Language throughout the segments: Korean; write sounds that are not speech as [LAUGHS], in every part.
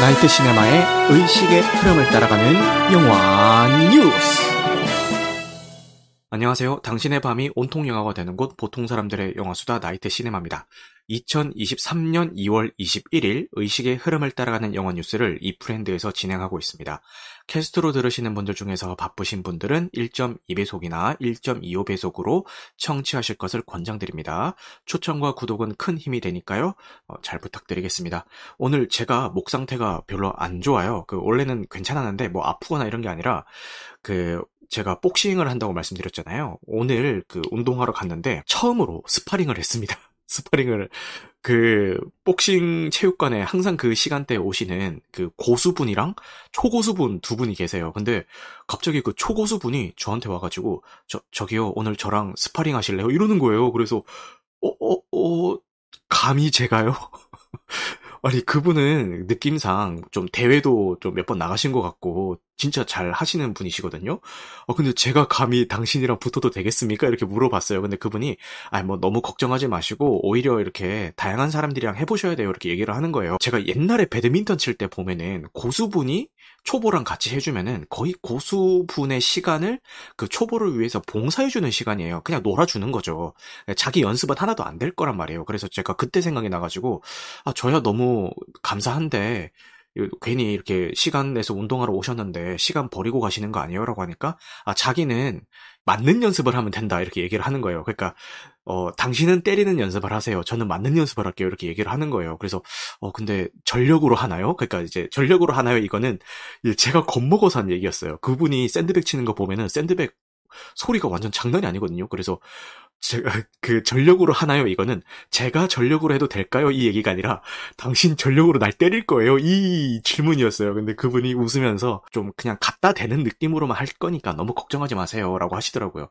나이트 시네마의 의식의 흐름을 따라가는 영화 뉴스. 안녕하세요. 당신의 밤이 온통 영화가 되는 곳 보통 사람들의 영화수다 나이트 시네마입니다. 2023년 2월 21일 의식의 흐름을 따라가는 영화 뉴스를 이프랜드에서 진행하고 있습니다. 캐스트로 들으시는 분들 중에서 바쁘신 분들은 1.2배속이나 1.25배속으로 청취하실 것을 권장드립니다. 초청과 구독은 큰 힘이 되니까요. 어, 잘 부탁드리겠습니다. 오늘 제가 목 상태가 별로 안 좋아요. 그 원래는 괜찮았는데 뭐 아프거나 이런 게 아니라 그 제가 복싱을 한다고 말씀드렸잖아요. 오늘 그 운동하러 갔는데 처음으로 스파링을 했습니다. [LAUGHS] 스파링을 그 복싱 체육관에 항상 그 시간대에 오시는 그 고수분이랑 초고수분 두 분이 계세요. 근데 갑자기 그 초고수분이 저한테 와가지고 저 저기요 오늘 저랑 스파링 하실래요? 이러는 거예요. 그래서 어어어 어, 어, 감히 제가요? [LAUGHS] 아니 그분은 느낌상 좀 대회도 좀 몇 번 나가신 것 같고 진짜 잘 하시는 분이시거든요. 어 근데 제가 감히 당신이랑 붙어도 되겠습니까? 이렇게 물어봤어요. 근데 그분이 아 뭐 너무 걱정하지 마시고 오히려 이렇게 다양한 사람들이랑 해보셔야 돼요. 이렇게 얘기를 하는 거예요. 제가 옛날에 배드민턴 칠 때 보면은 고수분이 초보랑 같이 해주면은 거의 고수분의 시간을 그 초보를 위해서 봉사해주는 시간이에요. 그냥 놀아주는 거죠. 자기 연습은 하나도 안 될 거란 말이에요. 그래서 제가 그때 생각이 나가지고 아 저야 너무 감사한데 괜히 이렇게 시간 내서 운동하러 오셨는데 시간 버리고 가시는 거 아니에요? 라고 하니까 아 자기는 맞는 연습을 하면 된다 이렇게 얘기를 하는 거예요. 그러니까 어 당신은 때리는 연습을 하세요. 저는 맞는 연습을 할게요. 이렇게 얘기를 하는 거예요. 그래서 어 근데 전력으로 하나요? 그러니까 이제 전력으로 하나요? 이거는 제가 겁먹어서 한 얘기였어요. 그분이 샌드백 치는 거 보면은 샌드백 소리가 완전 장난이 아니거든요. 그래서 제가 그 전력으로 하나요? 이거는 제가 전력으로 해도 될까요? 이 얘기가 아니라 당신 전력으로 날 때릴 거예요. 이 질문이었어요. 근데 그분이 웃으면서 좀 그냥 갖다 대는 느낌으로만 할 거니까 너무 걱정하지 마세요라고 하시더라고요.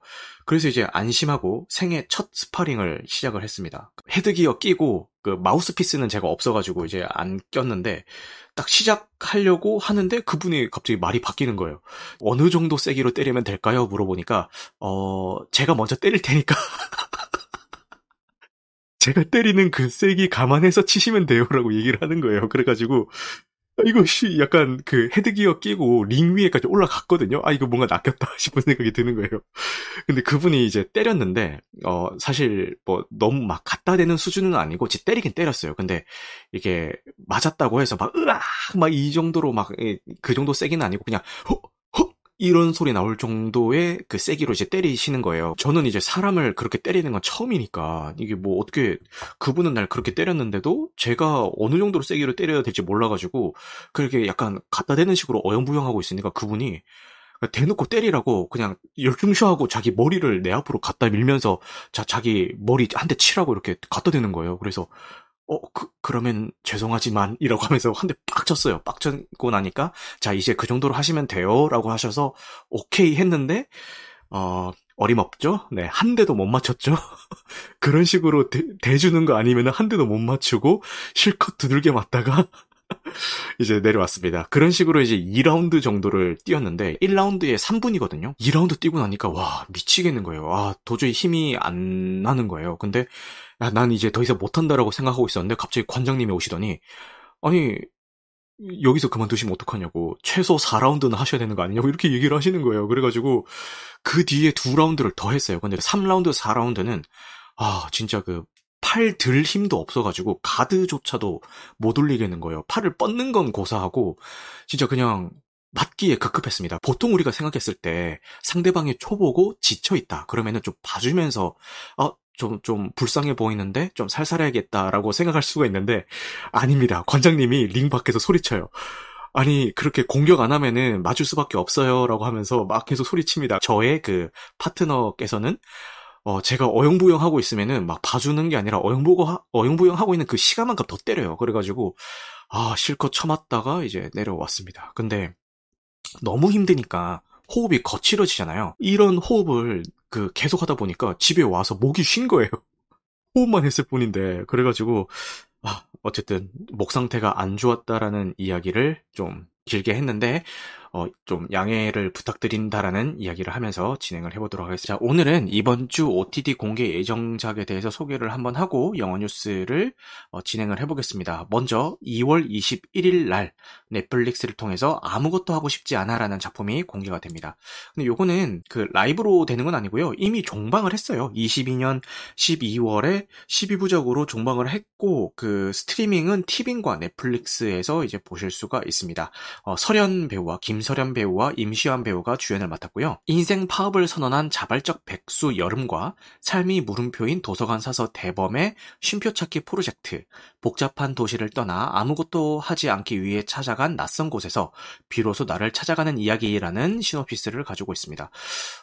그래서 이제 안심하고 생애 첫 스파링을 시작을 했습니다. 헤드기어 끼고 그 마우스피스는 제가 없어가지고 이제 안 꼈는데 딱 시작하려고 하는데 그분이 갑자기 말이 바뀌는 거예요. 어느 정도 세기로 때리면 될까요? 물어보니까 어 제가 먼저 때릴 테니까 [LAUGHS] 제가 때리는 그 세기 감안해서 치시면 돼요라고 얘기를 하는 거예요. 그래가지고 이거 씨 약간 그 헤드기어 끼고 링 위에까지 올라갔거든요. 아 이거 뭔가 낚였다 [LAUGHS] 싶은 생각이 드는 거예요. 근데 그분이 이제 때렸는데 어 사실 뭐 너무 막 갖다 대는 수준은 아니고 지 때리긴 때렸어요. 근데 이게 맞았다고 해서 막 으악 막 이 정도로 막 그 정도 세기는 아니고 그냥 헉 이런 소리 나올 정도의 그 세기로 이제 때리시는 거예요. 저는 이제 사람을 그렇게 때리는 건 처음이니까 이게 뭐 어떻게 그분은 날 그렇게 때렸는데도 제가 어느 정도로 세기로 때려야 될지 몰라가지고 그렇게 약간 갖다 대는 식으로 어영부영하고 있으니까 그분이 대놓고 때리라고 그냥 열중쇼하고 자기 머리를 내 앞으로 갖다 밀면서 자 자기 머리 한 대 치라고 이렇게 갖다 대는 거예요. 그래서 어, 그, 그러면 죄송하지만, 이라고 하면서 한 대 빡 쳤어요. 빡 쳤고 나니까, 자, 이제 그 정도로 하시면 돼요. 라고 하셔서, 오케이 했는데, 어, 어림없죠? 네, 한 대도 못 맞췄죠? [LAUGHS] 그런 식으로 대, 대주는 거 아니면 한 대도 못 맞추고, 실컷 두들겨 맞다가, [LAUGHS] 이제 내려왔습니다. 그런 식으로 이제 2라운드 정도를 뛰었는데 1라운드에 3분이거든요. 2라운드 뛰고 나니까 와 미치겠는 거예요. 아 도저히 힘이 안 나는 거예요. 근데 야, 난 이제 더 이상 못한다라고 생각하고 있었는데 갑자기 관장님이 오시더니 아니 여기서 그만두시면 어떡하냐고 최소 4라운드는 하셔야 되는 거 아니냐고 이렇게 얘기를 하시는 거예요. 그래가지고 그 뒤에 두 라운드를 더 했어요. 근데 3라운드, 4라운드는 아 진짜 그 팔 들 힘도 없어가지고 가드조차도 못 올리겠는 거예요. 팔을 뻗는 건 고사하고 진짜 그냥 맞기에 급급했습니다. 보통 우리가 생각했을 때 상대방이 초보고 지쳐 있다. 그러면은 좀 봐주면서, 어, 좀, 좀 불쌍해 보이는데 좀 살살해야겠다라고 생각할 수가 있는데 아닙니다. 관장님이 링 밖에서 소리쳐요. 아니, 그렇게 공격 안 하면은 맞을 수밖에 없어요. 라고 하면서 막 계속 소리칩니다. 저의 그 파트너께서는 어, 제가 어영부영 하고 있으면은 막 봐주는 게 아니라 어영부고, 어영부영 하고 있는 그 시간만큼 더 때려요. 그래가지고, 아, 실컷 쳐맞다가 이제 내려왔습니다. 근데 너무 힘드니까 호흡이 거칠어지잖아요. 이런 호흡을 그 계속 하다 보니까 집에 와서 목이 쉰 거예요. [LAUGHS] 호흡만 했을 뿐인데 그래가지고 아, 어쨌든 목 상태가 안 좋았다라는 이야기를 좀 길게 했는데 어, 좀 양해를 부탁드린다라는 이야기를 하면서 진행을 해보도록 하겠습니다. 자, 오늘은 이번 주 OTT 공개 예정작에 대해서 소개를 한번 하고 영어 뉴스를 어, 진행을 해보겠습니다. 먼저 2월 21일 날 넷플릭스를 통해서 아무것도 하고 싶지 않아라는 작품이 공개가 됩니다. 근데 요거는 그 라이브로 되는 건 아니고요. 이미 종방을 했어요. 22년 12월에 12부작으로 종방을 했고 그 스트리밍은 티빙과 넷플릭스에서 이제 보실 수가 있습니다. 어, 설현 배우와 김 설현 배우와 임시완 배우가 주연을 맡았고요. 인생 파업을 선언한 자발적 백수 여름과 삶이 물음표인 도서관 사서 대범의 쉼표 찾기 프로젝트, 복잡한 도시를 떠나 아무것도 하지 않기 위해 찾아간 낯선 곳에서 비로소 나를 찾아가는 이야기라는 시놉시스를 가지고 있습니다.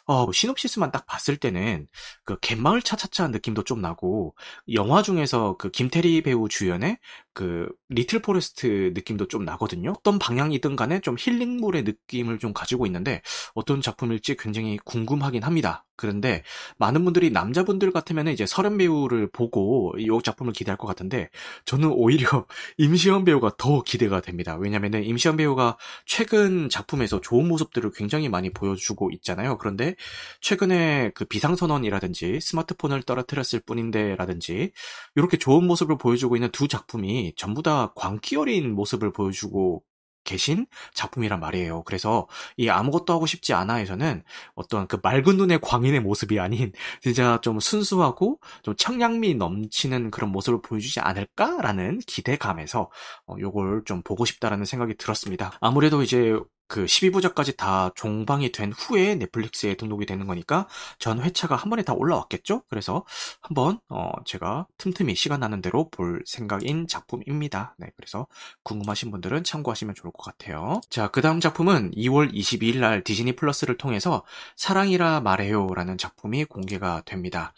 어, 시놉시스만 딱 봤을 때는 그 갯마을 차차차 느낌도 좀 나고 영화 중에서 그 김태리 배우 주연의 그 리틀 포레스트 느낌도 좀 나거든요. 어떤 방향이든 간에 좀 힐링물의 느낌을 좀 가지고 있는데 어떤 작품일지 굉장히 궁금하긴 합니다. 그런데 많은 분들이 남자분들 같으면 이제 서른 배우를 보고 이 작품을 기대할 것 같은데 저는 오히려 [LAUGHS] 임시완 배우가 더 기대가 됩니다. 왜냐면은 임시완 배우가 최근 작품에서 좋은 모습들을 굉장히 많이 보여주고 있잖아요. 그런데 최근에 그 비상선언이라든지 스마트폰을 떨어뜨렸을 뿐인데라든지 이렇게 좋은 모습을 보여주고 있는 두 작품이 전부 다 광기 어린 모습을 보여주고 계신 작품이란 말이에요. 그래서 이 아무것도 하고 싶지 않아에서는 어떤 그 맑은 눈의 광인의 모습이 아닌 [LAUGHS] 진짜 좀 순수하고 좀 청량미 넘치는 그런 모습을 보여주지 않을까라는 기대감에서 어, 요걸 좀 보고 싶다라는 생각이 들었습니다. 아무래도 이제 그 12부작까지 다 종방이 된 후에 넷플릭스에 등록이 되는 거니까 전 회차가 한 번에 다 올라왔겠죠? 그래서 한번 어 제가 틈틈이 시간 나는 대로 볼 생각인 작품입니다. 네, 그래서 궁금하신 분들은 참고하시면 좋을 것 같아요. 자, 그 다음 작품은 2월 22일 날 디즈니 플러스를 통해서 사랑이라 말해요라는 작품이 공개가 됩니다.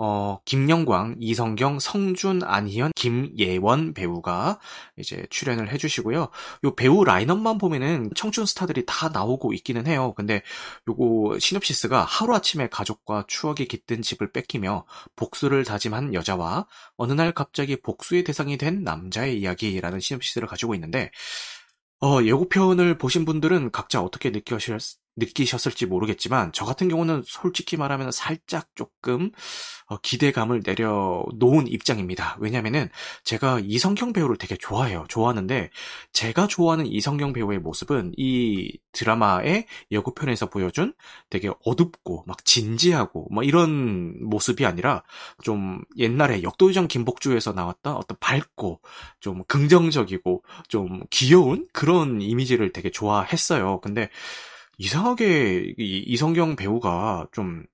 어, 김영광, 이성경, 성준, 안희연, 김예원 배우가 이제 출연을 해주시고요. 요 배우 라인업만 보면은 청춘 스타들이 다 나오고 있기는 해요. 근데 요거 시놉시스가 하루아침에 가족과 추억이 깃든 집을 뺏기며 복수를 다짐한 여자와 어느 날 갑자기 복수의 대상이 된 남자의 이야기라는 시놉시스를 가지고 있는데 어, 예고편을 보신 분들은 각자 어떻게 느끼셨, 느끼셨을지 모르겠지만 저 같은 경우는 솔직히 말하면 살짝 조금 어, 기대감을 내려놓은 입장입니다. 왜냐면은 제가 이성경 배우를 되게 좋아해요. 좋아하는데 제가 좋아하는 이성경 배우의 모습은 이 드라마의 예고편에서 보여준 되게 어둡고 막 진지하고 막 이런 모습이 아니라 좀 옛날에 역도유정 김복주에서 나왔던 어떤 밝고 좀 긍정적이고 좀 귀여운 그런 이미지를 되게 좋아했어요. 근데 이상하게 이 이성경 배우가 좀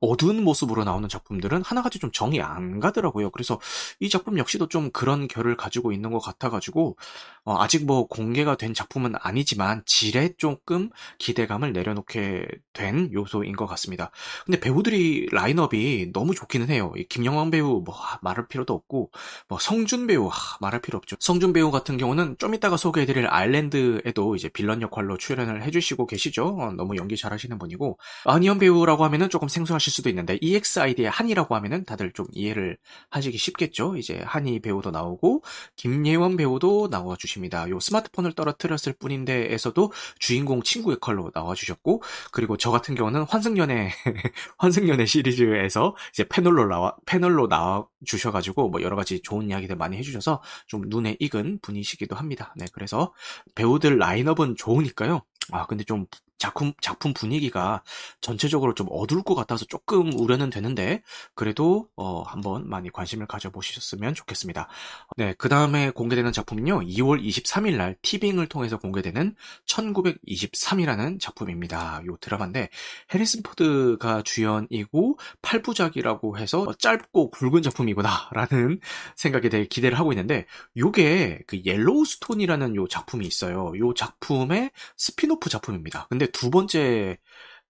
어두운 모습으로 나오는 작품들은 하나같이 좀 정이 안 가더라고요. 그래서 이 작품 역시도 좀 그런 결을 가지고 있는 것 같아가지고 어, 아직 뭐 공개가 된 작품은 아니지만 질에 조금 기대감을 내려놓게 된 요소인 것 같습니다. 근데 배우들이 라인업이 너무 좋기는 해요. 김영환 배우 뭐 말할 필요도 없고 뭐 성준 배우 하, 말할 필요 없죠. 성준 배우 같은 경우는 좀 이따가 소개해드릴 아일랜드에도 이제 빌런 역할로 출연을 해주시고 계시죠. 어, 너무 연기 잘하시는 분이고 안희연 배우라고 하면은 조금 생소하 실 수도 있는데 EXID의 한이라고 하면은 다들 좀 이해를 하시기 쉽겠죠. 이제 한이 배우도 나오고 김예원 배우도 나와 주십니다. 요 스마트폰을 떨어뜨렸을 뿐인데에서도 주인공 친구 역할로 나와 주셨고 그리고 저 같은 경우는 환승연애 [LAUGHS] 환승연애 시리즈에서 이제 패널로 나와 패널로 나와 주셔 가지고 뭐 여러 가지 좋은 이야기들 많이 해 주셔서 좀 눈에 익은 분이시기도 합니다. 네, 그래서 배우들 라인업은 좋으니까요. 아, 근데 좀 작품, 작품 분위기가 전체적으로 좀 어두울 것 같아서 조금 우려는 되는데, 그래도, 어, 한번 많이 관심을 가져보셨으면 좋겠습니다. 네, 그 다음에 공개되는 작품은요, 2월 23일 날 티빙을 통해서 공개되는 1923이라는 작품입니다. 요 드라마인데, 해리슨 포드가 주연이고, 8부작이라고 해서 짧고 굵은 작품이구나, 라는 [LAUGHS] 생각에 대해 기대를 하고 있는데, 요게 그 옐로우스톤이라는 요 작품이 있어요. 요 작품의 스핀오프 작품입니다. 근데 두 번째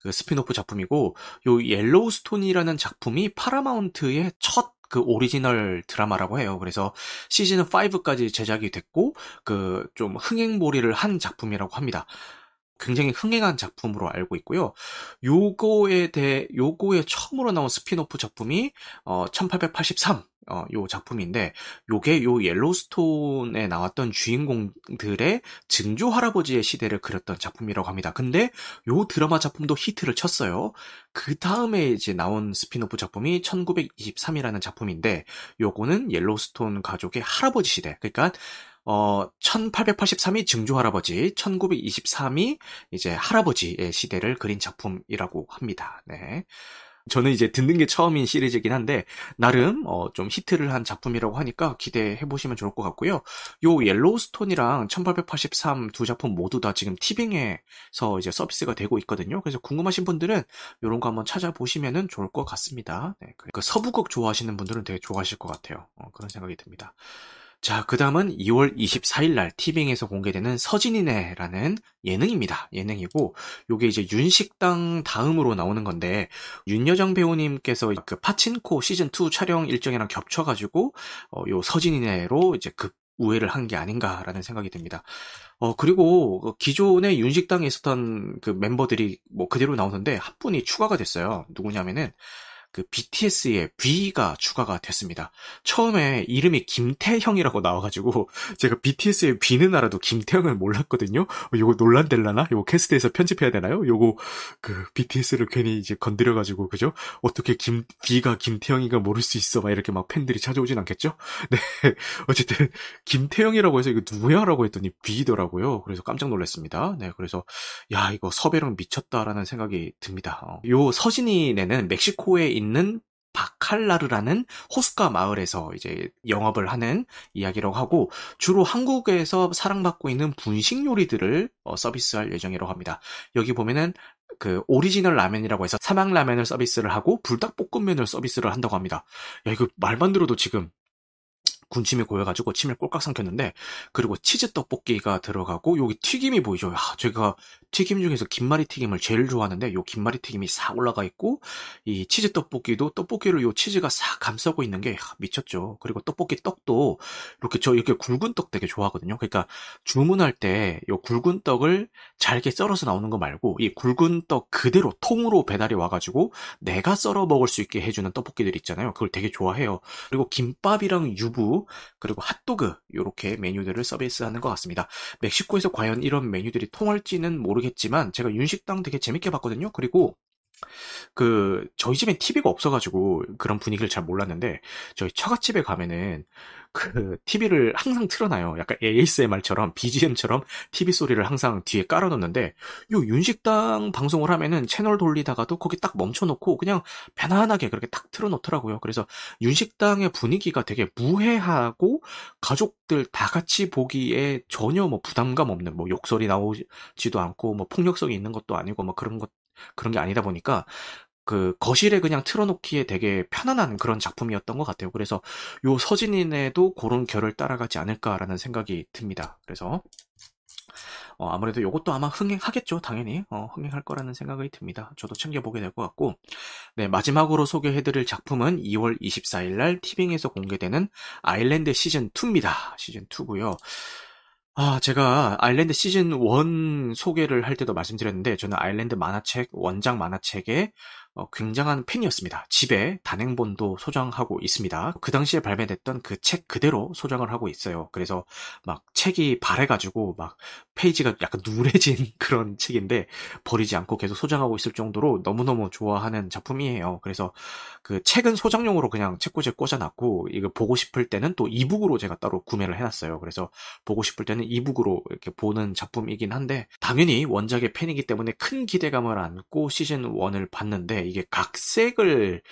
그 스핀오프 작품이고 요 옐로우스톤이라는 작품이 파라마운트의 첫 그 오리지널 드라마라고 해요. 그래서 시즌 5까지 제작이 됐고 그 좀 흥행몰이를 한 작품이라고 합니다. 굉장히 흥행한 작품으로 알고 있고요. 요거에 대해 요거에 처음으로 나온 스핀오프 작품이 어 1883 어, 요 작품인데 요게 요 옐로우스톤에 나왔던 주인공들의 증조 할아버지의 시대를 그렸던 작품이라고 합니다. 근데 요 드라마 작품도 히트를 쳤어요. 그 다음에 이제 나온 스핀오프 작품이 1923이라는 작품인데 요거는 옐로우스톤 가족의 할아버지 시대. 그러니까 어, 1883이 증조 할아버지, 1923이 이제 할아버지의 시대를 그린 작품이라고 합니다. 네. 저는 이제 듣는 게 처음인 시리즈이긴 한데 나름 어, 좀 히트를 한 작품이라고 하니까 기대해 보시면 좋을 것 같고요. 요 옐로우스톤이랑 1883 두 작품 모두 다 지금 티빙에서 이제 서비스가 되고 있거든요. 그래서 궁금하신 분들은 이런 거 한번 찾아보시면 좋을 것 같습니다. 네, 그 서부극 좋아하시는 분들은 되게 좋아하실 것 같아요. 어, 그런 생각이 듭니다. 자, 그 다음은 2월 24일 날 티빙에서 공개되는 서진이네라는 예능입니다. 예능이고, 요게 이제 윤식당 다음으로 나오는 건데, 윤여정 배우님께서 그 파친코 시즌2 촬영 일정이랑 겹쳐가지고, 어, 요 서진이네로 이제 급 우회를 한 게 아닌가라는 생각이 듭니다. 어, 그리고 기존에 윤식당에 있었던 그 멤버들이 뭐 그대로 나오는데 한 분이 추가가 됐어요. 누구냐면은 그 BTS의 V가 추가가 됐습니다. 처음에 이름이 김태형이라고 나와가지고 [LAUGHS] 제가 BTS의 V는 알아도 김태형을 몰랐거든요. 어, 요거 논란 될라나? 요거 캐스트에서 편집해야 되나요? 요거 그 BTS를 괜히 이제 건드려가지고 그죠? 어떻게 김 V가 김태형이가 모를 수 있어? 막 이렇게 막 팬들이 찾아오진 않겠죠? [LAUGHS] 네 어쨌든 김태형이라고 해서 이거 누구야라고 했더니 V더라고요. 그래서 깜짝 놀랐습니다. 네 그래서 야 이거 섭외력 미쳤다라는 생각이 듭니다. 어. 요 서진이네는 멕시코에 있는 있는 바칼라르라는 호숫가 마을에서 이제 영업을 하는 이야기라고 하고 주로 한국에서 사랑받고 있는 분식 요리들을 어, 서비스할 예정이라고 합니다. 여기 보면은 그 오리지널 라면이라고 해서 삼양 라면을 서비스를 하고 불닭볶음면을 서비스를 한다고 합니다. 야 이거 말만 들어도 지금 군침이 고여가지고 침을 꼴깍 삼켰는데 그리고 치즈 떡볶이가 들어가고 여기 튀김이 보이죠. 야, 제가 튀김 중에서 김말이 튀김을 제일 좋아하는데 요 김말이 튀김이 싹 올라가 있고 이 치즈 떡볶이도 떡볶이를 요 치즈가 싹 감싸고 있는 게 미쳤죠. 그리고 떡볶이 떡도 이렇게 저 이렇게 굵은 떡 되게 좋아하거든요. 그러니까 주문할 때 요 굵은 떡을 잘게 썰어서 나오는 거 말고 이 굵은 떡 그대로 통으로 배달이 와가지고 내가 썰어 먹을 수 있게 해주는 떡볶이들 있잖아요. 그걸 되게 좋아해요. 그리고 김밥이랑 유부 그리고 핫도그 이렇게 메뉴들을 서비스하는 것 같습니다. 멕시코에서 과연 이런 메뉴들이 통할지는 모르. 모르겠지만 제가 윤식당 되게 재밌게 봤거든요. 그리고 그 저희 집엔 TV가 없어가지고 그런 분위기를 잘 몰랐는데 저희 처갓집에 가면은 그 TV를 항상 틀어놔요. 약간 ASMR처럼 BGM처럼 TV 소리를 항상 뒤에 깔아놓는데 요 윤식당 방송을 하면은 채널 돌리다가도 거기 딱 멈춰놓고 그냥 편안하게 그렇게 딱 틀어놓더라고요. 그래서 윤식당의 분위기가 되게 무해하고 가족들 다 같이 보기에 전혀 뭐 부담감 없는 뭐 욕설이 나오지도 않고 뭐 폭력성이 있는 것도 아니고 뭐 그런 것 그런 게 아니다 보니까 그 거실에 그냥 틀어놓기에 되게 편안한 그런 작품이었던 것 같아요. 그래서 요 서진인에도 그런 결을 따라가지 않을까라는 생각이 듭니다. 그래서 어, 아무래도 이것도 아마 흥행하겠죠, 당연히. 어, 흥행할 거라는 생각이 듭니다. 저도 챙겨보게 될 것 같고. 네, 마지막으로 소개해드릴 작품은 2월 24일 날 티빙에서 공개되는 아일랜드 시즌2입니다. 시즌2고요. 아, 제가 아일랜드 시즌 1 소개를 할 때도 말씀드렸는데, 저는 아일랜드 만화책, 원작 만화책에 어, 굉장한 팬이었습니다. 집에 단행본도 소장하고 있습니다. 그 당시에 발매됐던 그 책 그대로 소장을 하고 있어요. 그래서 막 책이 바래가지고 막 페이지가 약간 누래진 [LAUGHS] 그런 책인데 버리지 않고 계속 소장하고 있을 정도로 너무너무 좋아하는 작품이에요. 그래서 그 책은 소장용으로 그냥 책꽂이에 꽂아놨고 이거 보고 싶을 때는 또 이북으로 제가 따로 구매를 해놨어요. 그래서 보고 싶을 때는 이북으로 이렇게 보는 작품이긴 한데 당연히 원작의 팬이기 때문에 큰 기대감을 안고 시즌 1을 봤는데 이게 각색을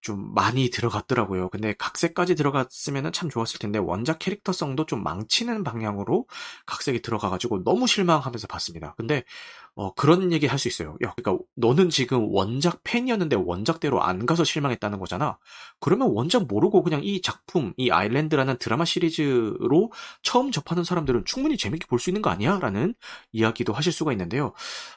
좀 많이 들어갔더라고요. 근데 각색까지 들어갔으면 참 좋았을 텐데 원작 캐릭터성도 좀 망치는 방향으로 각색이 들어가가지고 너무 실망하면서 봤습니다. 근데 어, 그런 얘기 할 수 있어요. 야, 그러니까 너는 지금 원작 팬이었는데 원작대로 안 가서 실망했다는 거잖아. 그러면 원작 모르고 그냥 이 작품, 이 아일랜드라는 드라마 시리즈로 처음 접하는 사람들은 충분히 재밌게 볼 수 있는 거 아니야? 라는 이야기도 하실 수가 있는데요.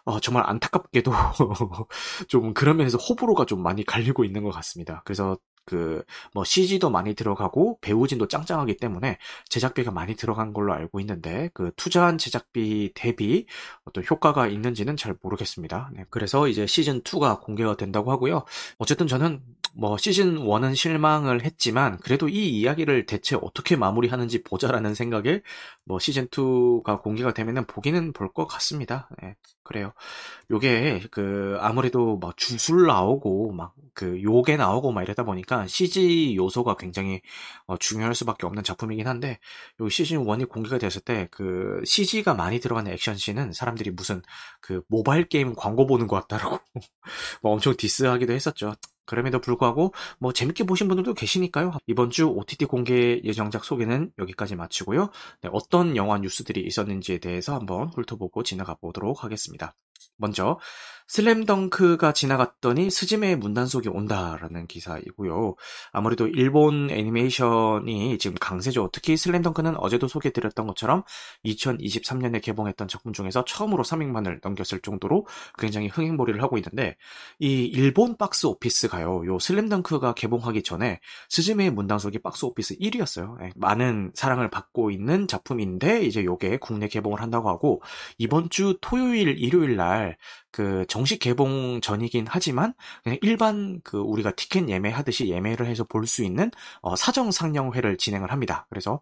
어, 정말 안타깝게도 [LAUGHS] 좀 그런 면에서 호불호가 좀 많이 갈리고 있는 것 같습니다. 그래서 그 뭐 CG도 많이 들어가고 배우진도 짱짱하기 때문에 제작비가 많이 들어간 걸로 알고 있는데 그 투자한 제작비 대비 어떤 효과가 있는지는 잘 모르겠습니다. 네, 그래서 이제 시즌 2가 공개가 된다고 하고요. 어쨌든 저는 뭐 시즌 1은 실망을 했지만 그래도 이 이야기를 대체 어떻게 마무리하는지 보자라는 생각에 뭐 시즌 2가 공개가 되면은 보기는 볼 것 같습니다. 네, 그래요. 요게 그 아무래도 막 주술 나오고 막 그 요게 나오고 막 이러다 보니까 CG 요소가 굉장히 어, 중요할 수밖에 없는 작품이긴 한데 요 시즌 1이 공개가 됐을 때 그 CG가 많이 들어가는 액션씬은 사람들이 무슨 그 모바일 게임 광고 보는 것 같다라고 [LAUGHS] 뭐 엄청 디스하기도 했었죠. 그럼에도 불구하고 뭐 재밌게 보신 분들도 계시니까요. 이번 주 OTT 공개 예정작 소개는 여기까지 마치고요. 네, 어떤 영화 뉴스들이 있었는지에 대해서 한번 훑어보고 지나가 보도록 하겠습니다. 먼저 슬램덩크가 지나갔더니 스즈메의 문단속이 온다라는 기사이고요. 아무래도 일본 애니메이션이 지금 강세죠. 특히 슬램덩크는 어제도 소개드렸던 것처럼 2023년에 개봉했던 작품 중에서 처음으로 300만을 넘겼을 정도로 굉장히 흥행몰이를 하고 있는데 이 일본 박스 오피스가요. 요 슬램덩크가 개봉하기 전에 스즈메의 문단속이 박스 오피스 1위였어요. 네, 많은 사랑을 받고 있는 작품인데 이제 요게 국내 개봉을 한다고 하고 이번 주 토요일 일요일 날그 정식 개봉 전이긴 하지만 그냥 일반 그 우리가 티켓 예매하듯이 예매를 해서 볼 수 있는 어, 사전 상영회를 진행을 합니다. 그래서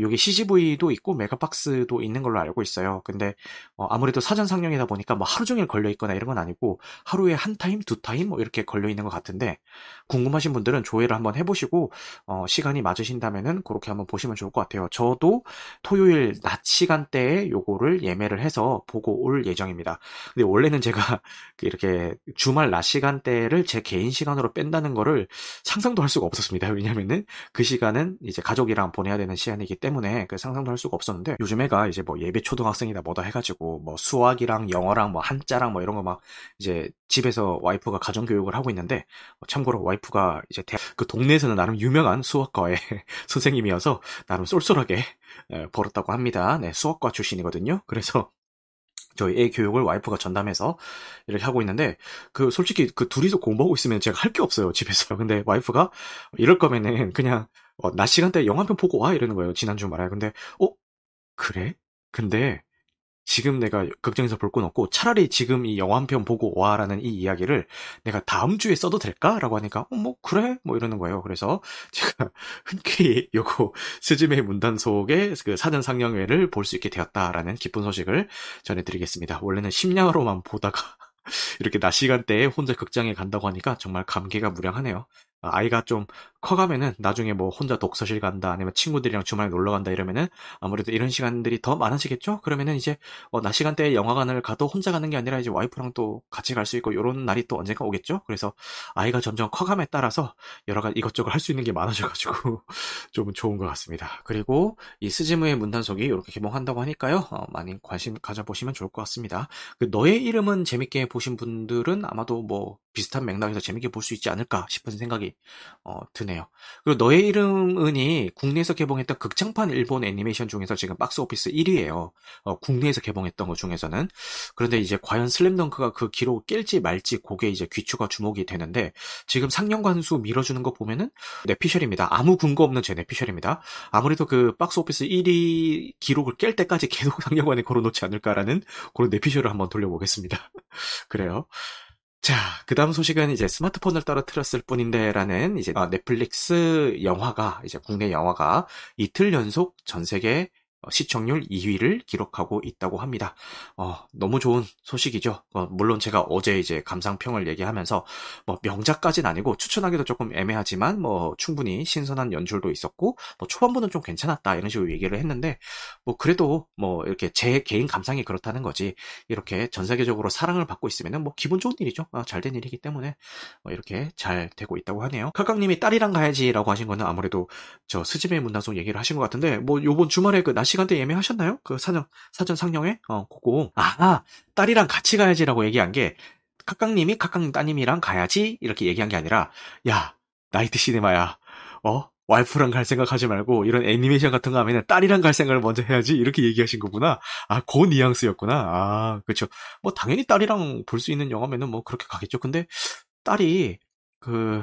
여기 CGV도 있고 메가박스도 있는 걸로 알고 있어요. 근데 어, 아무래도 사전 상영이다 보니까 뭐 하루 종일 걸려 있거나 이런 건 아니고 하루에 한 타임, 두 타임 뭐 이렇게 걸려 있는 것 같은데 궁금하신 분들은 조회를 한번 해보시고 어, 시간이 맞으신다면은 그렇게 한번 보시면 좋을 것 같아요. 저도 토요일 낮 시간대에 요거를 예매를 해서 보고 올 예정입니다. 근데 원래는 제가 [LAUGHS] 이렇게 주말 낮 시간대를 제 개인 시간으로 뺀다는 거를 상상도 할 수가 없었습니다. 왜냐면은 그 시간은 이제 가족이랑 보내야 되는 시간이기 때문에 그 상상도 할 수가 없었는데 요즘 애가 이제 뭐 예배 초등학생이다 뭐다 해가지고 뭐 수학이랑 영어랑 뭐 한자랑 뭐 이런 거 막 이제 집에서 와이프가 가정교육을 하고 있는데 참고로 와이프가 이제 그 동네에서는 나름 유명한 수학과의 [LAUGHS] 선생님이어서 나름 쏠쏠하게 벌었다고 합니다. 네, 수학과 출신이거든요. 그래서 저희 애 교육을 와이프가 전담해서 이렇게 하고 있는데 그 솔직히 그 둘이서 공부하고 있으면 제가 할 게 없어요 집에서. [LAUGHS] 근데 와이프가 이럴 거면은 그냥 어, 낮 시간대 영화 한편 보고 와 이러는 거예요 지난주 말이야 근데 어? 그래? 근데 지금 내가 극장에서 볼 건 없고 차라리 지금 이 영화 한 편 보고 와라는 이 이야기를 내가 다음 주에 써도 될까라고 하니까 어, 뭐 그래 뭐 이러는 거예요. 그래서 [LAUGHS] 제가 흔쾌히 요거 스즈메 문단 속의 그 사전 상영회를 볼 수 있게 되었다라는 기쁜 소식을 전해드리겠습니다. 원래는 심야로만 보다가 [LAUGHS] 이렇게 낮 시간대에 혼자 극장에 간다고 하니까 정말 감개가 무량하네요. 아이가 좀 커가면은 나중에 뭐 혼자 독서실 간다 아니면 친구들이랑 주말에 놀러 간다 이러면은 아무래도 이런 시간들이 더 많아지겠죠? 그러면은 이제 어, 낮 시간대에 영화관을 가도 혼자 가는 게 아니라 이제 와이프랑 또 같이 갈 수 있고 이런 날이 또 언젠가 오겠죠? 그래서 아이가 점점 커감에 따라서 여러 가지 이것저것 할 수 있는 게 많아져가지고 [LAUGHS] 좀 좋은 것 같습니다. 그리고 이 스즈무의 문단속이 이렇게 개봉한다고 하니까요. 어, 많이 관심 가져보시면 좋을 것 같습니다. 그 너의 이름은 재밌게 보신 분들은 아마도 뭐 비슷한 맥락에서 재밌게 볼 수 있지 않을까 싶은 생각이 어, 드네요. 그리고 너의 이름은이 국내에서 개봉했던 극장판 일본 애니메이션 중에서 지금 박스 오피스 1위예요. 어, 국내에서 개봉했던 것 중에서는. 그런데 이제 과연 슬램덩크가 그 기록을 깰지 말지 그게 이제 귀추가 주목이 되는데 지금 상영관 수 밀어주는 거 보면은 내피셜입니다. 아무 근거 없는 제 내피셜입니다. 아무래도 그 박스 오피스 1위 기록을 깰 때까지 [LAUGHS] 계속 상영관에 걸어놓지 않을까라는 그런 내피셜을 한번 돌려보겠습니다. [LAUGHS] 그래요. 자, 그 다음 소식은 이제 스마트폰을 떨어뜨렸을 뿐인데 라는 이제 아, 넷플릭스 영화가, 이제 국내 영화가 이틀 연속 전 세계 어, 시청률 2위를 기록하고 있다고 합니다. 어, 너무 좋은 소식이죠. 어, 물론 제가 어제 이제 감상평을 얘기하면서 뭐 명작까지는 아니고 추천하기도 조금 애매하지만 뭐 충분히 신선한 연출도 있었고 뭐 초반부는 좀 괜찮았다 이런 식으로 얘기를 했는데 뭐 그래도 뭐 이렇게 제 개인 감상이 그렇다는 거지 이렇게 전 세계적으로 사랑을 받고 있으면은 뭐 기분 좋은 일이죠. 어, 잘된 일이기 때문에 뭐 이렇게 잘 되고 있다고 하네요. 칼깡님이 딸이랑 가야지라고 하신 거는 아무래도 저 스즈메 문단속 얘기를 하신 것 같은데 뭐 요번 주말에 그 날씨 시간대 예매하셨나요? 그 사전, 사전 상영회? 어, 그거. 아, 딸이랑 같이 가야지라고 얘기한 게, 카깡님이 카깡 따님이랑 가야지? 이렇게 얘기한 게 아니라, 야, 나이트 시네마야. 어? 와이프랑 갈 생각 하지 말고, 이런 애니메이션 같은 거 하면은 딸이랑 갈 생각을 먼저 해야지? 이렇게 얘기하신 거구나. 아, 그 뉘앙스였구나. 아, 그쵸. 뭐, 당연히 딸이랑 볼 수 있는 영화면은 뭐, 그렇게 가겠죠. 근데, 딸이, 그,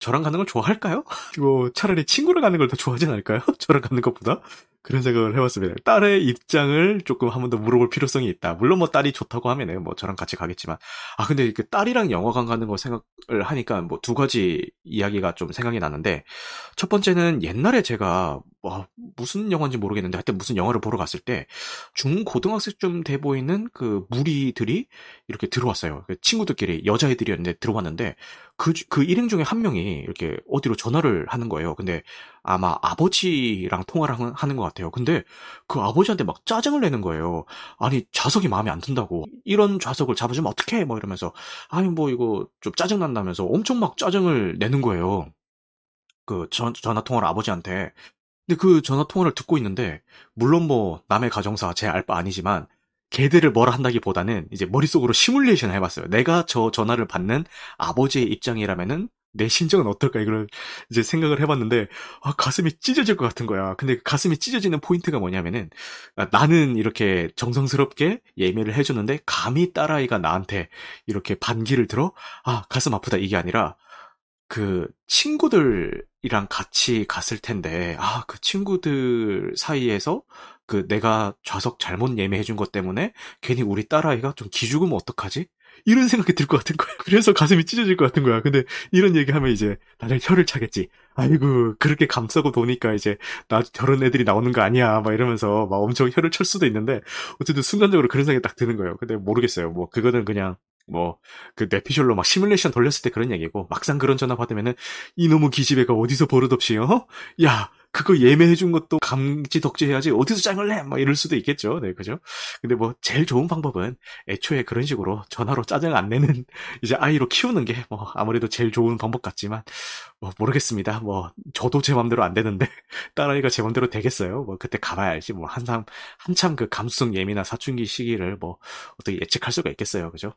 저랑 가는 걸 좋아할까요? [LAUGHS] 뭐 차라리 친구랑 가는 걸 더 좋아하지 않을까요? [LAUGHS] 저랑 가는 것보다? 그런 생각을 해봤습니다. 딸의 입장을 조금 한 번 더 물어볼 필요성이 있다. 물론 뭐 딸이 좋다고 하면은 뭐 저랑 같이 가겠지만 아 근데 그 딸이랑 영화관 가는 거 생각을 하니까 뭐 두 가지 이야기가 좀 생각이 나는데 첫 번째는 옛날에 제가 뭐 무슨 영화인지 모르겠는데 하여튼 무슨 영화를 보러 갔을 때 중고등학생쯤 돼 보이는 그 무리들이 이렇게 들어왔어요. 그 친구들끼리 여자애들이었는데 들어왔는데 그, 그 일행 중에 한 명이 이렇게 어디로 전화를 하는 거예요. 근데 아마 아버지랑 통화를 하는 것 같아요. 근데 그 아버지한테 막 짜증을 내는 거예요. 아니, 좌석이 마음에 안 든다고. 이런 좌석을 잡아주면 어떡해? 뭐 이러면서. 아니, 뭐 이거 좀 짜증 난다면서 엄청 막 짜증을 내는 거예요. 그 전, 전화 통화를 아버지한테. 근데 그 전화 통화를 듣고 있는데, 물론 뭐 남의 가정사 제 알바 아니지만, 걔들을 뭐라 한다기보다는 이제 머릿속으로 시뮬레이션 해봤어요. 내가 저 전화를 받는 아버지의 입장이라면은 내 심정은 어떨까 이걸 이제 생각을 해봤는데 아, 가슴이 찢어질 것 같은 거야. 근데 그 가슴이 찢어지는 포인트가 뭐냐면은 아, 나는 이렇게 정성스럽게 예매를 해주는데 감히 딸아이가 나한테 이렇게 반기를 들어 아 가슴 아프다 이게 아니라 그 친구들이랑 같이 갔을 텐데 아 그 친구들 사이에서 그 내가 좌석 잘못 예매해준 것 때문에 괜히 우리 딸아이가 좀 기죽으면 어떡하지? 이런 생각이 들 것 같은 거야. [LAUGHS] 그래서 가슴이 찢어질 것 같은 거야. 근데 이런 얘기하면 이제 다들 혀를 차겠지. 아이고 그렇게 감싸고 도니까 이제 나 저런 애들이 나오는 거 아니야. 막 이러면서 막 엄청 혀를 찰 수도 있는데 어쨌든 순간적으로 그런 생각이 딱 드는 거예요. 근데 모르겠어요. 뭐 그거는 그냥 뭐, 그 뇌피셜로 막 시뮬레이션 돌렸을 때 그런 얘기고, 막상 그런 전화 받으면은, 이놈의 기집애가 어디서 버릇없이, 어? 야, 그거 예매해 준 것도 감지 덕지해야지 어디서 짱을 내! 막 이럴 수도 있겠죠. 네, 그죠? 근데 뭐, 제일 좋은 방법은 애초에 그런 식으로 전화로 짜증 안 내는 [LAUGHS] 이제 아이로 키우는 게 뭐, 아무래도 제일 좋은 방법 같지만, 뭐, 모르겠습니다. 뭐, 저도 제 맘대로 안 되는데, [LAUGHS] 딸아이가 제 맘대로 되겠어요? 뭐, 그때 가봐야 알지. 뭐, 한참, 한참 그 감수성 예민한 사춘기 시기를 뭐, 어떻게 예측할 수가 있겠어요. 그죠?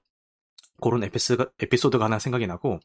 그런 에피소드가, 에피소드가 하나 생각이 나고,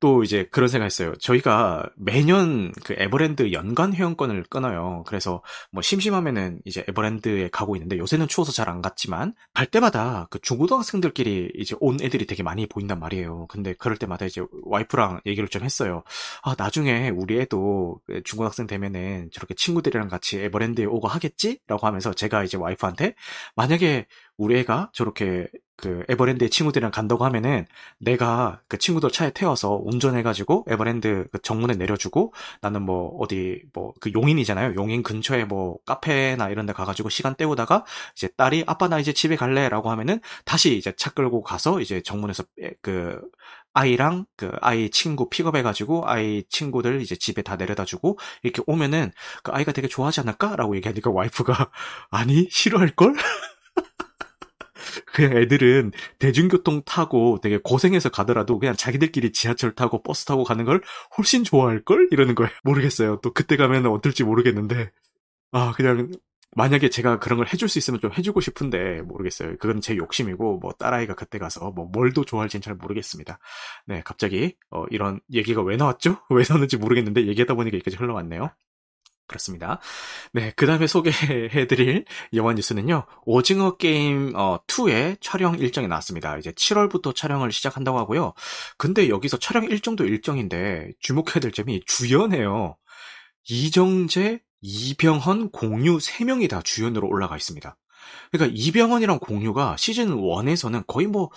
또 이제 그런 생각했어요. 저희가 매년 그 에버랜드 연간 회원권을 끊어요. 그래서 뭐 심심하면은 이제 에버랜드에 가고 있는데 요새는 추워서 잘 안 갔지만 갈 때마다 그 중고등학생들끼리 이제 온 애들이 되게 많이 보인단 말이에요. 근데 그럴 때마다 이제 와이프랑 얘기를 좀 했어요. 아 나중에 우리 애도 그 중고등학생 되면은 저렇게 친구들이랑 같이 에버랜드에 오고 하겠지?라고 하면서 제가 이제 와이프한테 만약에 우리 애가 저렇게 그 에버랜드에 친구들이랑 간다고 하면은 내가 그 친구들 차에 태워서 운전해가지고 에버랜드 그 정문에 내려주고 나는 뭐 어디 뭐 그 용인이잖아요. 용인 근처에 뭐 카페나 이런 데 가가지고 시간 때우다가 이제 딸이 아빠 나 이제 집에 갈래 라고 하면은 다시 이제 차 끌고 가서 이제 정문에서 그 아이랑 그 아이 친구 픽업해가지고 아이 친구들 이제 집에 다 내려다주고 이렇게 오면은 그 아이가 되게 좋아하지 않을까라고 얘기하니까 와이프가 [LAUGHS] 아니 싫어할걸? [LAUGHS] [LAUGHS] 그냥 애들은 대중교통 타고 되게 고생해서 가더라도 그냥 자기들끼리 지하철 타고 버스 타고 가는 걸 훨씬 좋아할걸? 이러는 거예요. [LAUGHS] 모르겠어요. 또 그때 가면 어떨지 모르겠는데. 아, 그냥 만약에 제가 그런 걸 해줄 수 있으면 좀 해주고 싶은데 모르겠어요. 그건 제 욕심이고 뭐 딸아이가 그때 가서 뭐 뭘 더 좋아할지는 잘 모르겠습니다. 네, 갑자기 어, 이런 얘기가 왜 나왔죠? [LAUGHS] 왜 나왔는지 모르겠는데 얘기하다 보니까 여기까지 흘러왔네요. 그렇습니다. 네, 그 다음에 소개해드릴 영화 뉴스는요, 오징어 게임, 어, 2의 촬영 일정이 나왔습니다. 이제 7월부터 촬영을 시작한다고 하고요. 근데 여기서 촬영 일정도 일정인데, 주목해야 될 점이 주연해요. 이정재, 이병헌, 공유 3명이 다 주연으로 올라가 있습니다. 그러니까 이병헌이랑 공유가 시즌 1에서는 거의 뭐,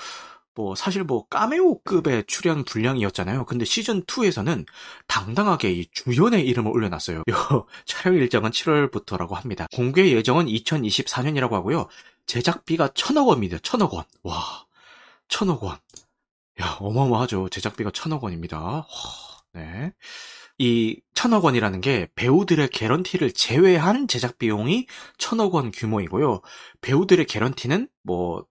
뭐 사실 뭐 까메오급의 출연 분량이었잖아요. 근데 시즌 2에서는 당당하게 이 주연의 이름을 올려놨어요. [LAUGHS] 촬영 일정은 7월부터라고 합니다. 공개 예정은 2024년이라고 하고요. 제작비가 천억 원입니다. 천억 원. 와, 천억 원. 야, 어마어마하죠. 제작비가 천억 원입니다. 와, 네. 이 천억 원이라는 게 배우들의 개런티를 제외한 제작 비용이 천억 원 규모이고요. 배우들의 개런티는 뭐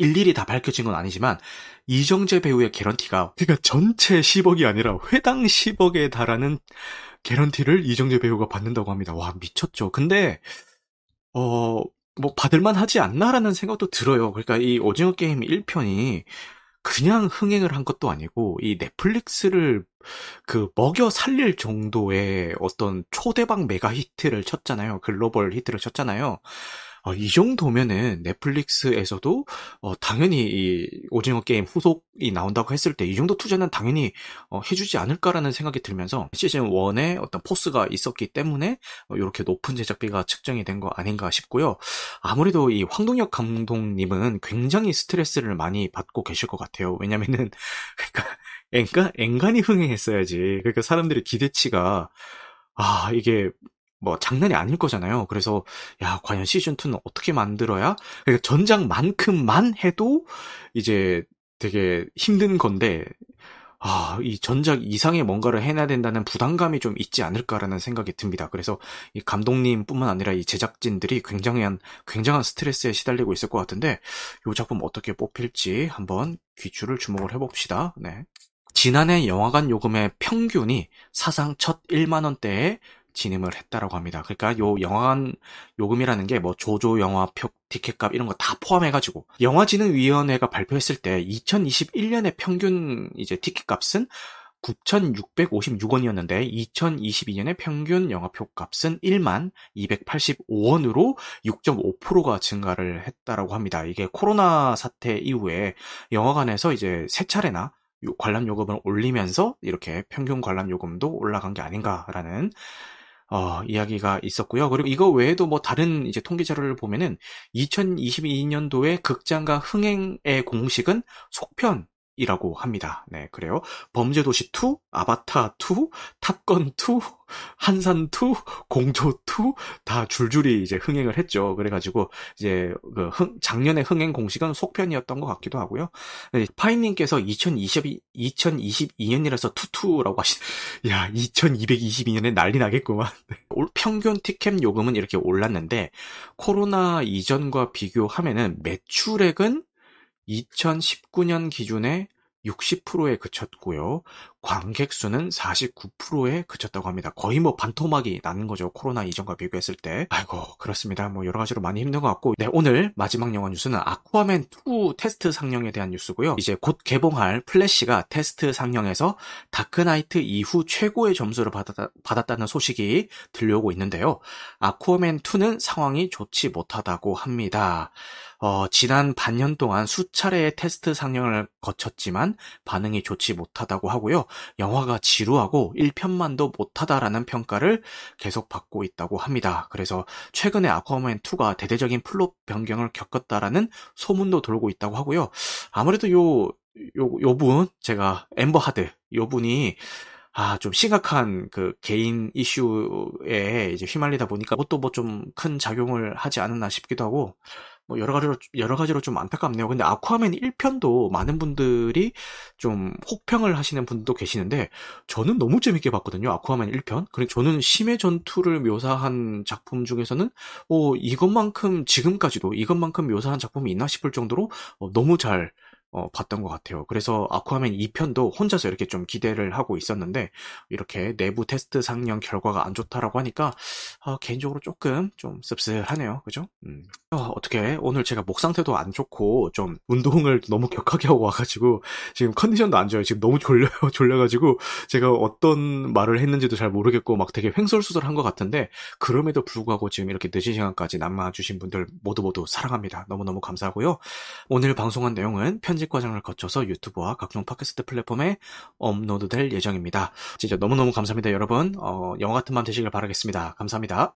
일일이 다 밝혀진 건 아니지만 이정재 배우의 개런티가 그러니까 전체 10억이 아니라 회당 10억에 달하는 개런티를 이정재 배우가 받는다고 합니다. 와 미쳤죠. 근데 어 뭐 받을만 하지 않나라는 생각도 들어요. 그러니까 이 오징어 게임 1편이 그냥 흥행을 한 것도 아니고 이 넷플릭스를 그 먹여 살릴 정도의 어떤 초대박 메가 히트를 쳤잖아요. 글로벌 히트를 쳤잖아요. 어, 이 정도면은 넷플릭스에서도 어, 당연히 이 오징어 게임 후속이 나온다고 했을 때 이 정도 투자는 당연히 어, 해주지 않을까라는 생각이 들면서 시즌 1에 어떤 포스가 있었기 때문에 이렇게 높은 제작비가 측정이 된 거 아닌가 싶고요. 아무래도 이 황동혁 감독님은 굉장히 스트레스를 많이 받고 계실 것 같아요. 왜냐면은 [LAUGHS] 그러니까 엔간, 엔간히 흥행했어야지. 그러니까 사람들의 기대치가 아 이게 뭐 장난이 아닐 거잖아요. 그래서 야 과연 시즌 2는 어떻게 만들어야 그러니까 전작만큼만 해도 이제 되게 힘든 건데 아, 이 전작 이상의 뭔가를 해내야 된다는 부담감이 좀 있지 않을까라는 생각이 듭니다. 그래서 이 감독님뿐만 아니라 이 제작진들이 굉장한 굉장한 스트레스에 시달리고 있을 것 같은데 이 작품 어떻게 뽑힐지 한번 귀추를 주목을 해봅시다. 네. 지난해 영화관 요금의 평균이 사상 첫 1만 원대에 진입을 했다라고 합니다. 그러니까 요 영화관 요금이라는 게 뭐 조조 영화 표 티켓값 이런 거 다 포함해가지고 영화진흥위원회가 발표했을 때 2021년의 평균 이제 티켓값은 9,656원이었는데 2022년에 평균 영화표 값은 1만 285원으로 6.5%가 증가를 했다라고 합니다. 이게 코로나 사태 이후에 영화관에서 이제 세 차례나 관람 요금을 올리면서 이렇게 평균 관람 요금도 올라간 게 아닌가라는 어, 이야기가 있었고요. 그리고 이거 외에도 뭐 다른 이제 통계 자료를 보면은 2022년도에 극장과 흥행의 공식은 속편 이라고 합니다. 네, 그래요. 범죄도시 2, 아바타 2, 탑건 2, 한산 2, 공조 2 다 줄줄이 이제 흥행을 했죠. 그래가지고 이제 그 흥, 작년에 흥행 공식은 속편이었던 것 같기도 하고요. 네, 파이님께서 2022 2022년이라서 투투라고 하시, 야 2222년에 난리 나겠구만. 네. 평균 티켓 요금은 이렇게 올랐는데 코로나 이전과 비교하면은 매출액은 2019년 기준에 60%에 그쳤고요. 관객 수는 49%에 그쳤다고 합니다. 거의 뭐 반토막이 나는 거죠. 코로나 이전과 비교했을 때. 아이고, 그렇습니다. 뭐 여러 가지로 많이 힘든 것 같고. 네, 오늘 마지막 영화 뉴스는 아쿠아맨 2 테스트 상영에 대한 뉴스고요. 이제 곧 개봉할 플래시가 테스트 상영에서 다크나이트 이후 최고의 점수를 받았다, 받았다는 소식이 들려오고 있는데요. 아쿠아맨 2는 상황이 좋지 못하다고 합니다. 어, 지난 반년 동안 수차례의 테스트 상영을 거쳤지만 반응이 좋지 못하다고 하고요. 영화가 지루하고 1편만도 못하다라는 평가를 계속 받고 있다고 합니다. 그래서 최근에 아쿠아맨 2가 대대적인 플롯 변경을 겪었다라는 소문도 돌고 있다고 하고요. 아무래도 요, 요, 요 분, 제가 엠버 허드, 요 분이 아, 좀 심각한 그 개인 이슈에 이제 휘말리다 보니까 그것도 뭐 좀 큰 작용을 하지 않았나 싶기도 하고, 뭐 여러 가지로 여러 가지로 좀 안타깝네요. 근데 아쿠아맨 1편도 많은 분들이 좀 혹평을 하시는 분도 계시는데 저는 너무 재밌게 봤거든요. 아쿠아맨 1편. 그리고 저는 심해 전투를 묘사한 작품 중에서는 어 이것만큼 지금까지도 이것만큼 묘사한 작품이 있나 싶을 정도로 어, 너무 잘 어, 봤던 것 같아요. 그래서 아쿠아맨 2편도 혼자서 이렇게 좀 기대를 하고 있었는데 이렇게 내부 테스트 상영 결과가 안 좋다라고 하니까 어, 개인적으로 조금 좀 씁쓸하네요. 그죠? 음. 어, 떻게 오늘 제가 목 상태도 안 좋고 좀 운동을 너무 격하게 하고 와가지고 지금 컨디션도 안 좋아요. 지금 너무 졸려요. [LAUGHS] 졸려가지고 제가 어떤 말을 했는지도 잘 모르겠고 막 되게 횡설수설한 것 같은데 그럼에도 불구하고 지금 이렇게 늦은 시간까지 남아주신 분들 모두 모두 사랑합니다. 너무너무 감사하고요. 오늘 방송한 내용은 편 편집 과정을 거쳐서 유튜브와 각종 팟캐스트 플랫폼에 업로드될 예정입니다. 진짜 너무너무 감사합니다, 여러분. 어, 영화 같은 밤 되시길 바라겠습니다. 감사합니다.